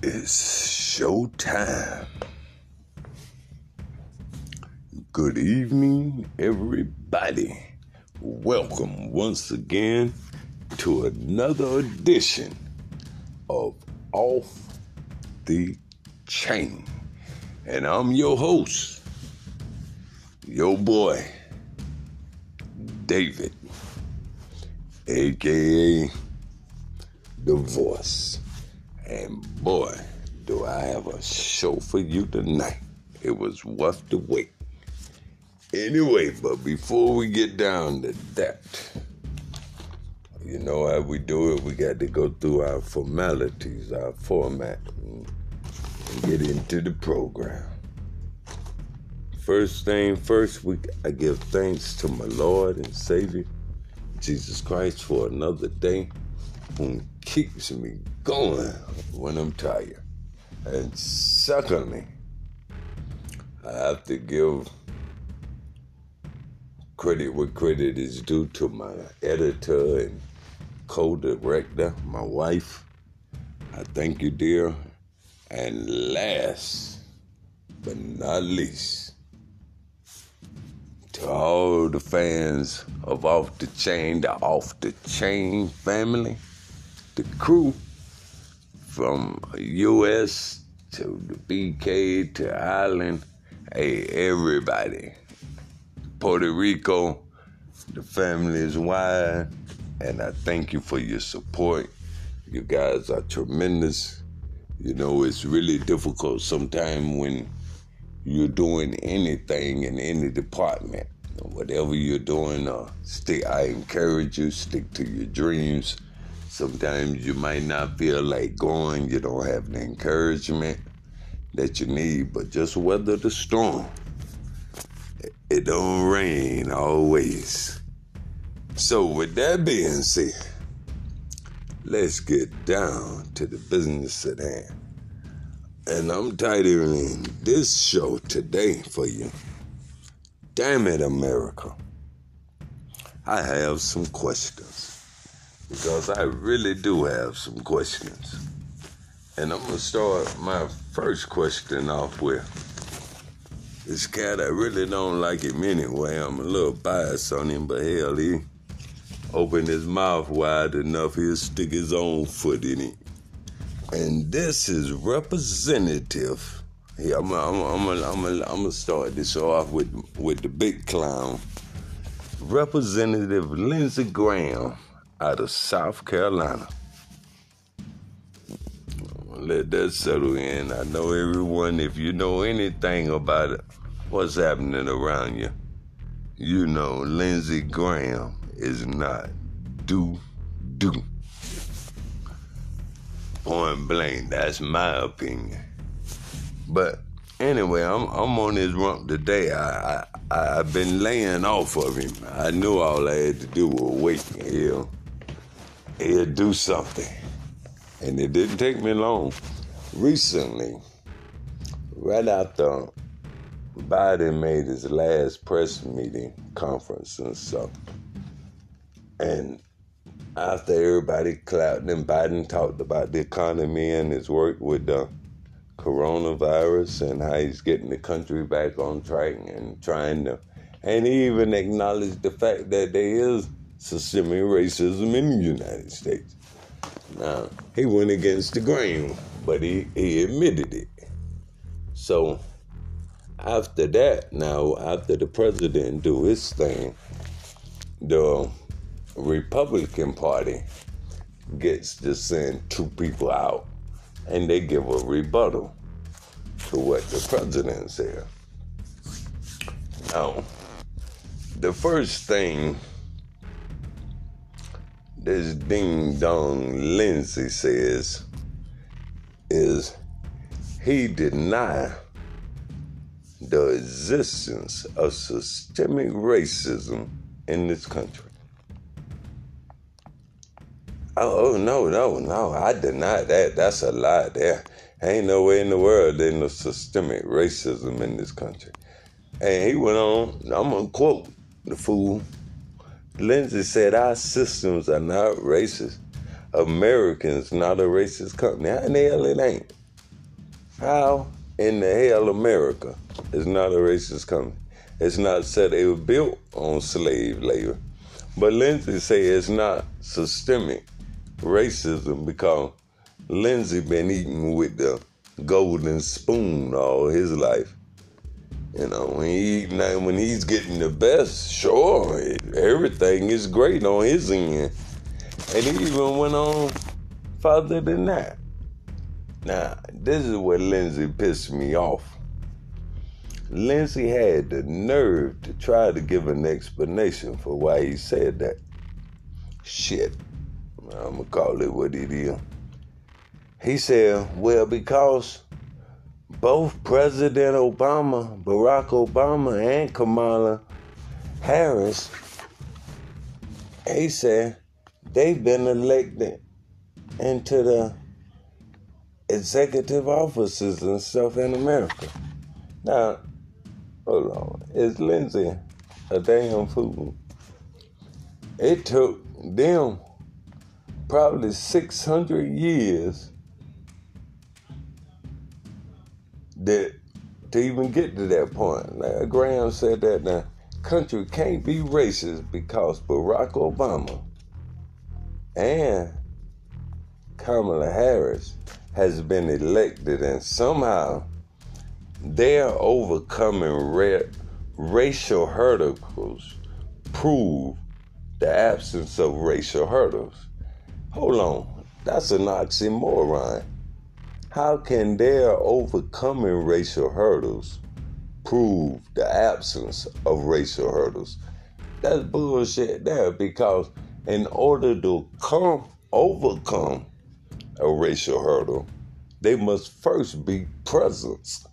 It's showtime. Good evening, everybody. Welcome once again to another edition of Off the Chain. And I'm your host, your boy, David, aka The Voice. And boy, do I have a show for you tonight. It was worth the wait. Anyway, but before we get down to that, you know how we do it, we got to go through our formalities, our format, and get into the program. First thing first, we I give thanks to my Lord and Savior, Jesus Christ, for another day who keeps me going when I'm tired. And secondly, I have to give credit where credit is due to my editor and co-director, my wife. I thank you, dear. And last but not least, to all the fans of Off the Chain, the Off the Chain family, the crew from US to the BK to Ireland, hey, everybody. Puerto Rico, the family is wide, and I thank you for your support. You guys are tremendous. You know, it's really difficult sometimes when you're doing anything in any department. Whatever you're doing, uh, stick. I encourage you stick to your dreams. Sometimes you might not feel like going. You don't have the encouragement that you need, but just weather the storm. It don't rain always. So, with that being said, let's get down to the business at hand. And I'm titling this show today for you. Damn it, America. I have some questions. Because I really do have some questions. And I'm to start my first question off with this cat, I really don't like him anyway. I'm a little biased on him, but hell, he opened his mouth wide enough, he'll stick his own foot in it. And this is representative. Yeah, I'm gonna start this off with with the big clown, Representative Lindsey Graham out of South Carolina. Let that settle in. I know everyone. If you know anything about it, what's happening around you, you know Lindsey Graham is not do do. Point blank, that's my opinion. But anyway, I'm I'm on his rump today. I, I I've been laying off of him. I knew all I had to do was wait. He'll he'll do something, and it didn't take me long. Recently, right after Biden made his last press meeting conference and stuff, and after everybody clapped and Biden talked about the economy and his work with the coronavirus and how he's getting the country back on track and trying to, and he even acknowledged the fact that there is systemic racism in the United States. Now, he went against the grain, but he, he admitted it. So, after that, now, after the president do his thing, the Republican Party gets to send two people out and they give a rebuttal to what the president said. Now, the first thing this ding dong Lindsey says is he denied the existence of systemic racism in this country. Oh, no, no, no. I deny that. That's a lie there. Ain't no way in the world there's no systemic racism in this country. And he went on, I'm to quote the fool. Lindsey said, Our systems are not racist. Americans not a racist company. How in the hell it ain't? How in the hell America is not a racist company? It's not said it was built on slave labor. But Lindsey say it's not systemic racism because Lindsey been eating with the golden spoon all his life. You know, when he when he's getting the best, sure, everything is great on his end. And he even went on further than that. Now, this is what Lindsey pissed me off. Lindsey had the nerve to try to give an explanation for why he said that. Shit. I'm gonna call it what it is. He said, well, because both President Obama, Barack Obama, and Kamala Harris, he said they've been elected into the executive offices and stuff in America. Now, hold on, is Lindsey a damn fool? It took them probably 600 years that to even get to that point. Like Graham said that the country can't be racist because Barack Obama and Kamala Harris has been elected and somehow they're overcoming ra- racial hurdles prove the absence of racial hurdles. Hold on, that's an oxymoron. How can their overcoming racial hurdles prove the absence of racial hurdles? That's bullshit there because in order to come overcome a racial hurdle, they must first be presence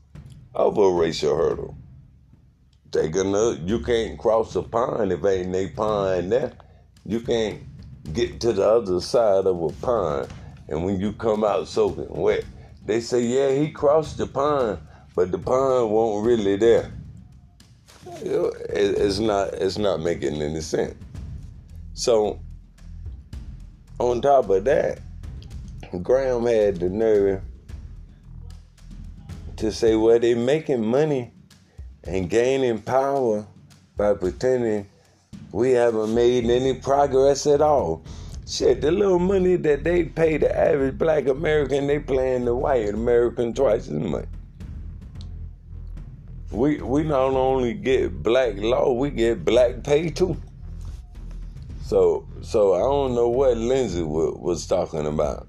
of a racial hurdle. They gonna you can't cross a pond if ain't a pond there. You can't get to the other side of a pond. And when you come out soaking wet, they say, yeah, he crossed the pond, but the pond won't really there. It's not it's not making any sense. So on top of that, Graham had the nerve to say, well, they're making money and gaining power by pretending we haven't made any progress at all. Shit, the little money that they pay the average black American, they paying the white American twice as much. We we not only get black law, we get black pay too. So so I don't know what Lindsey was, was talking about.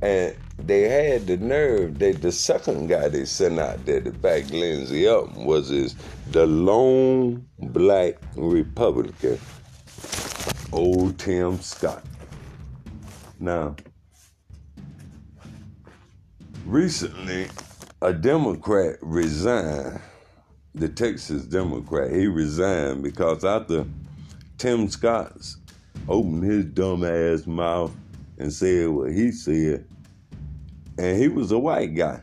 And they had the nerve that the second guy they sent out there to back Lindsey up was this the lone black Republican, old Tim Scott. Now, recently, a Democrat resigned, the Texas Democrat. He resigned because after Tim Scott opened his dumb ass mouth and said what he said. And he was a white guy.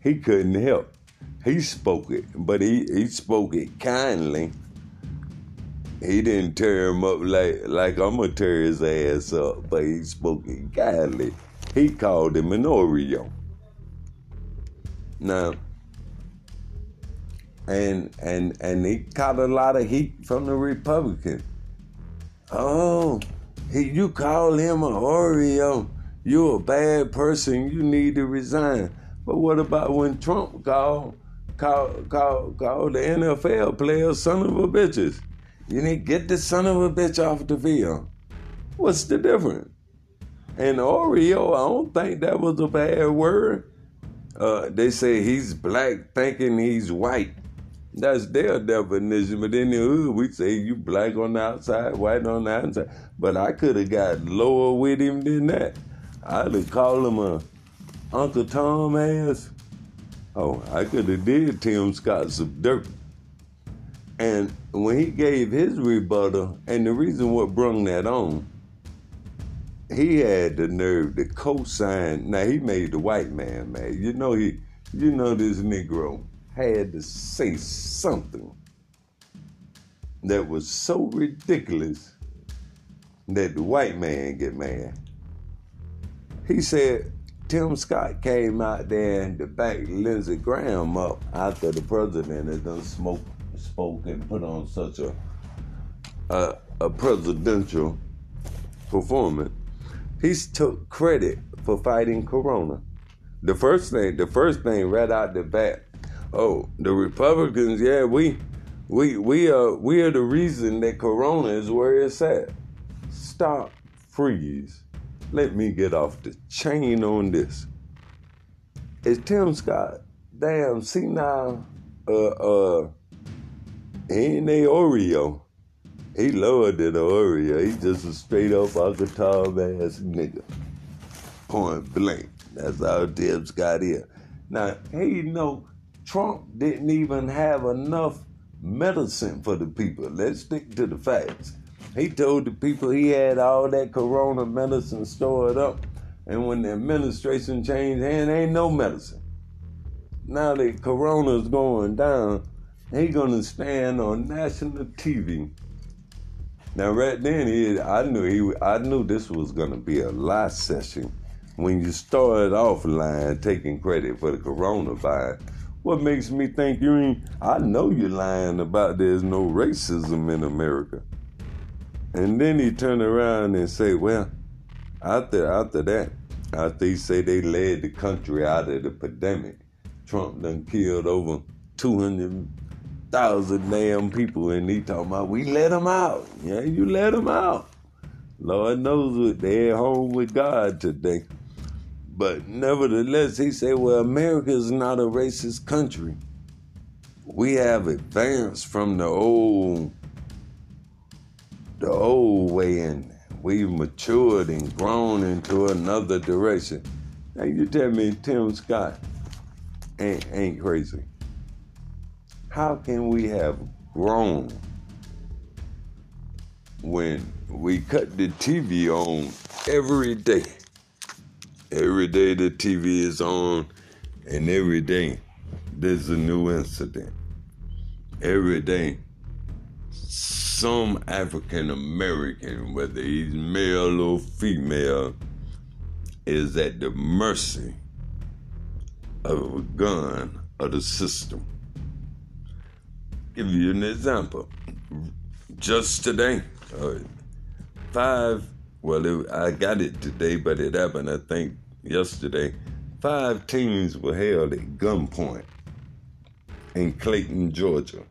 He couldn't help. He spoke it, but he, he spoke it kindly. He didn't tear him up like like I'm gonna tear his ass up, but he spoke kindly. He called him an Oreo. Now, and and and he caught a lot of heat from the Republicans. Oh, he, you call him an Oreo. You're a bad person. You need to resign. But what about when Trump called, called, called, called the NFL players son of a bitches? You need to get the son of a bitch off the field. What's the difference? And Oreo, I don't think that was a bad word. Uh, they say he's black thinking he's white. That's their definition. But in the hood, we say you black on the outside, white on the outside. But I could have got lower with him than that. I'd have called him a Uncle Tom ass. Oh, I could have did Tim Scott some dirt. And when he gave his rebuttal, and the reason what brung that on, he had the nerve to co-sign. Now he made the white man mad. You know he, you know this Negro had to say something that was so ridiculous that the white man get mad. He said, Tim Scott came out there and to back Lindsey Graham up after the president had done smoke, spoke and put on such a, a, a presidential performance. He took credit for fighting Corona. The first thing, the first thing right out the bat, oh, the Republicans, yeah, we we we are we are the reason that Corona is where it's at. Stop, freeze. Let me get off the chain on this. It's Tim Scott. Damn, see now, uh uh he ain't a Oreo. He lower than the Oreo. He just a straight up Arkansas ass nigga. Point blank. That's how Tim got here. Now, he know Trump didn't even have enough medicine for the people. Let's stick to the facts. He told the people he had all that corona medicine stored up, and when the administration changed hands, ain't no medicine. Now that corona's going down, he gonna stand on national TV. Now right then, he, I knew he, I knew this was gonna be a lie session. When you started off lying, taking credit for the coronavirus, what makes me think you ain't? I know you're lying about there's no racism in America. And then he turned around and say, well, after after that, after he say they led the country out of the pandemic, Trump done killed over 200,000 damn people, and he talking about we let them out. Yeah, you let them out. Lord knows what they at home with God today. But nevertheless, he said, well, America is not a racist country. We have advanced from the old the old way and we've matured and grown into another direction. Now you tell me Tim Scott ain't, ain't crazy. How can we have grown when we cut the TV on every day? Every day the TV is on, and every day there's a new incident. Every day, some African American, whether he's male or female, is at the mercy of a gun of the system. Give you an example. Just today, uh, five well, it, I got it today, but it happened, I think, yesterday. Five teens were held at gunpoint in Clayton, Georgia.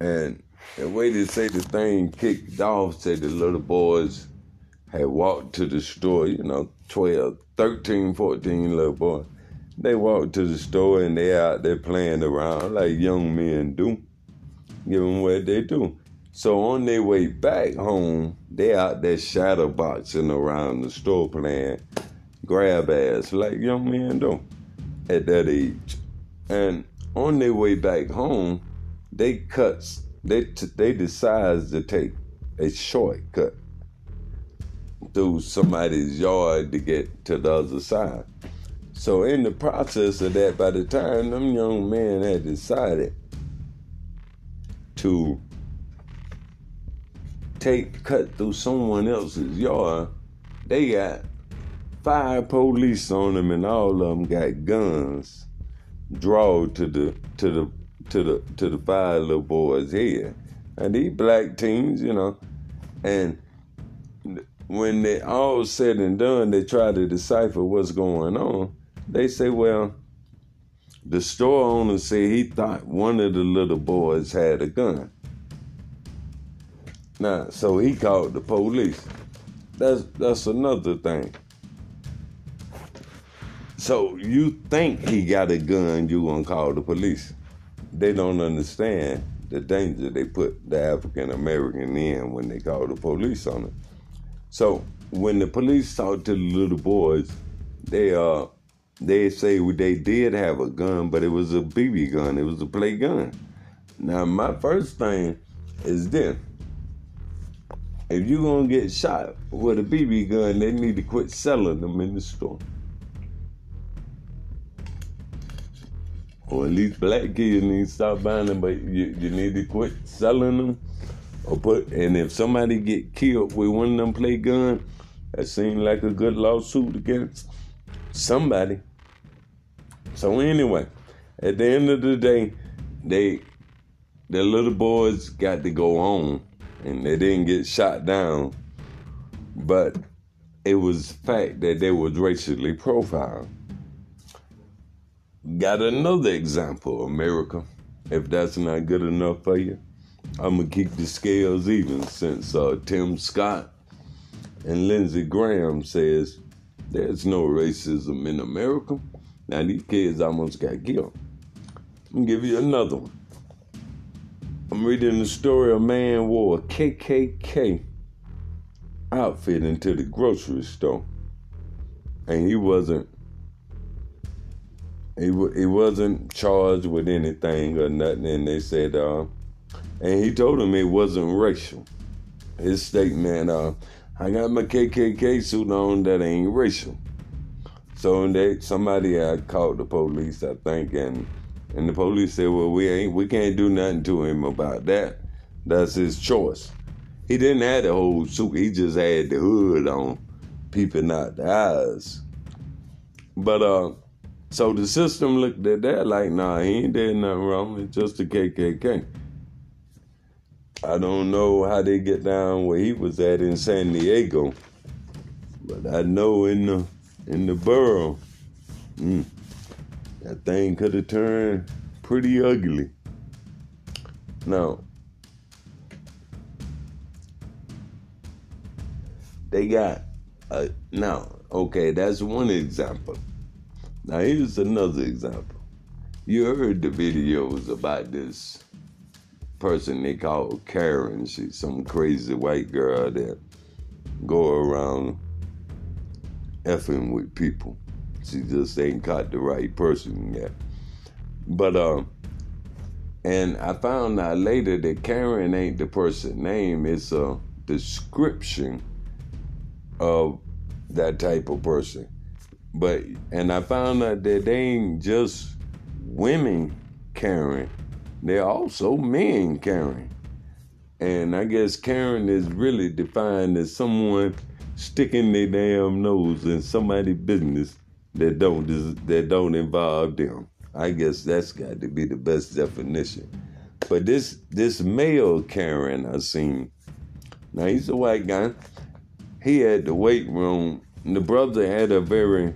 And the way they say the thing kicked off, said the little boys had walked to the store, you know, 12, 13, 14 little boys. They walk to the store and they out there playing around like young men do, giving what they do. So on their way back home, they out there shadow boxing around the store playing grab ass like young men do at that age. And on their way back home, they cuts they t- they decides to take a shortcut through somebody's yard to get to the other side. So in the process of that, by the time them young men had decided to take cut through someone else's yard, they got five police on them, and all of them got guns drawn to the to the to the to the five little boys' here, And these black teens, you know, and when they all said and done, they try to decipher what's going on. They say, well, the store owner said he thought one of the little boys had a gun. Now, so he called the police. That's that's another thing. So you think he got a gun, you gonna call the police. They don't understand the danger they put the African American in when they call the police on it. So when the police talk to the little boys, they uh they say they did have a gun, but it was a BB gun. It was a play gun. Now my first thing is this if you're gonna get shot with a BB gun, they need to quit selling them in the store. Or at least black kids need to stop buying them, but you, you need to quit selling them. Or put and if somebody get killed with one of them play gun, that seems like a good lawsuit against somebody. So anyway, at the end of the day, they the little boys got to go home and they didn't get shot down. But it was fact that they was racially profiled. Got another example, America. If that's not good enough for you, I'm gonna keep the scales even since uh, Tim Scott and Lindsey Graham says there's no racism in America. Now these kids almost got killed. I'm give you another one. I'm reading the story a man wore a KKK outfit into the grocery store, and he wasn't he he wasn't charged with anything or nothing. And they said, uh, and he told him it wasn't racial. His statement, uh, I got my KKK suit on that ain't racial. So they somebody had called the police, I think, and and the police said, well, we ain't we can't do nothing to him about that. That's his choice. He didn't have the whole suit. He just had the hood on, peeping out the eyes. But uh, so the system looked at that like, nah, he ain't did nothing wrong. It's just the KKK. I don't know how they get down where he was at in San Diego, but I know in the in the borough, mm, that thing could have turned pretty ugly. Now, they got a now. Okay, that's one example. Now here's another example. You heard the videos about this person they call Karen. She's some crazy white girl that go around effing with people. She just ain't caught the right person yet. But um, and I found out later that Karen ain't the person name. It's a description of that type of person. But and I found out that they ain't just women Karen, they're also men Karen. And I guess Karen is really defined as someone sticking their damn nose in somebody's business that don't that don't involve them. I guess that's got to be the best definition. But this this male Karen I seen, now he's a white guy. He had the weight room. The brother had a very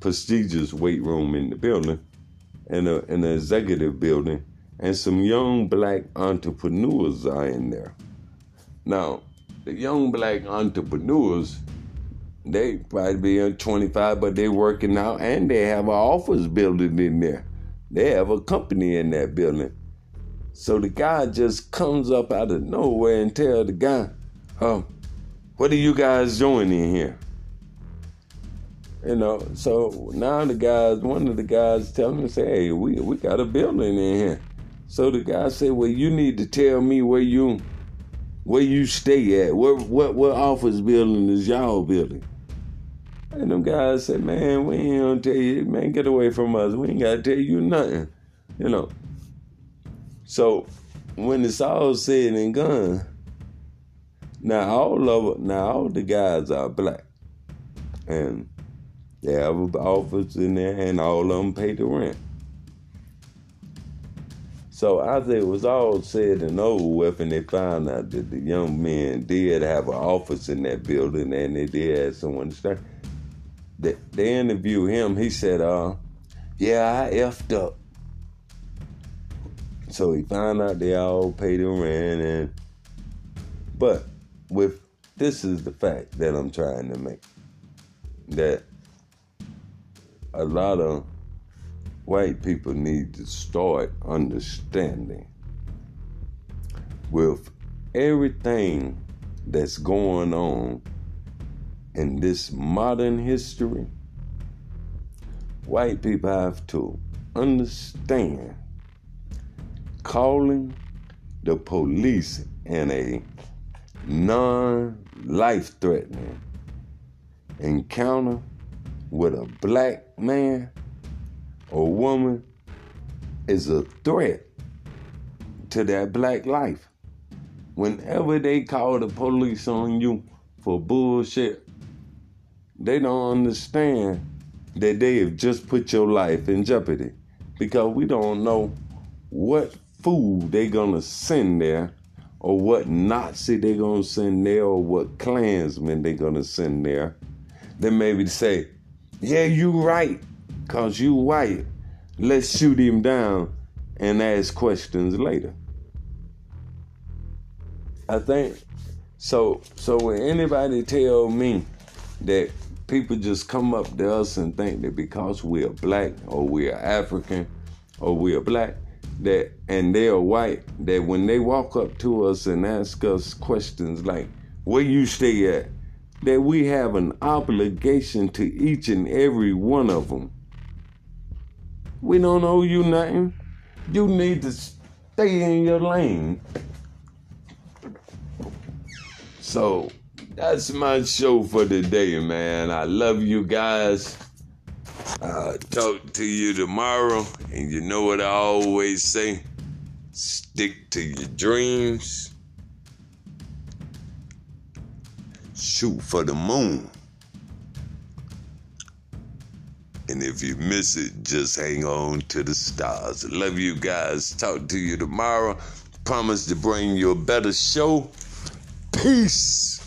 prestigious weight room in the building, and a, an executive building, and some young black entrepreneurs are in there. Now, the young black entrepreneurs, they probably be 25, but they working out, and they have an office building in there. They have a company in that building. So the guy just comes up out of nowhere and tell the guy, "Oh, what are you guys doing in here? You know, so now the guys, one of the guys telling me, say, hey, we, we got a building in here. So the guy said, well, you need to tell me where you where you stay at. Where what what office building is y'all building? And them guys said, man, we ain't gonna tell you, man, get away from us. We ain't gotta tell you nothing. You know. So when it's all said and done, now all of now all the guys are black, and they have an office in there, and all of them pay the rent. So after it was all said and over with, and they found out that the young men did have an office in that building, and they did have someone to stay. They, they interviewed him. He said, "Uh, yeah, I effed up." So he found out they all paid the rent, and but with this is the fact that I'm trying to make that a lot of white people need to start understanding with everything that's going on in this modern history. White people have to understand calling the police in a non life threatening encounter with a black man or woman is a threat to that black life. Whenever they call the police on you for bullshit, they don't understand that they have just put your life in jeopardy because we don't know what food they gonna send there or what Nazi they gonna send there or what Klansman they gonna send there. Then maybe say, yeah, you right, cause you white. Let's shoot him down and ask questions later. I think so so when anybody tell me that people just come up to us and think that because we're black or we're African or we're black that and they're white that when they walk up to us and ask us questions like where you stay at that we have an obligation to each and every one of them we don't owe you nothing you need to stay in your lane so that's my show for today, man. I love you guys. I'll talk to you tomorrow. And you know what I always say stick to your dreams, shoot for the moon. And if you miss it, just hang on to the stars. Love you guys. Talk to you tomorrow. Promise to bring you a better show. Peace.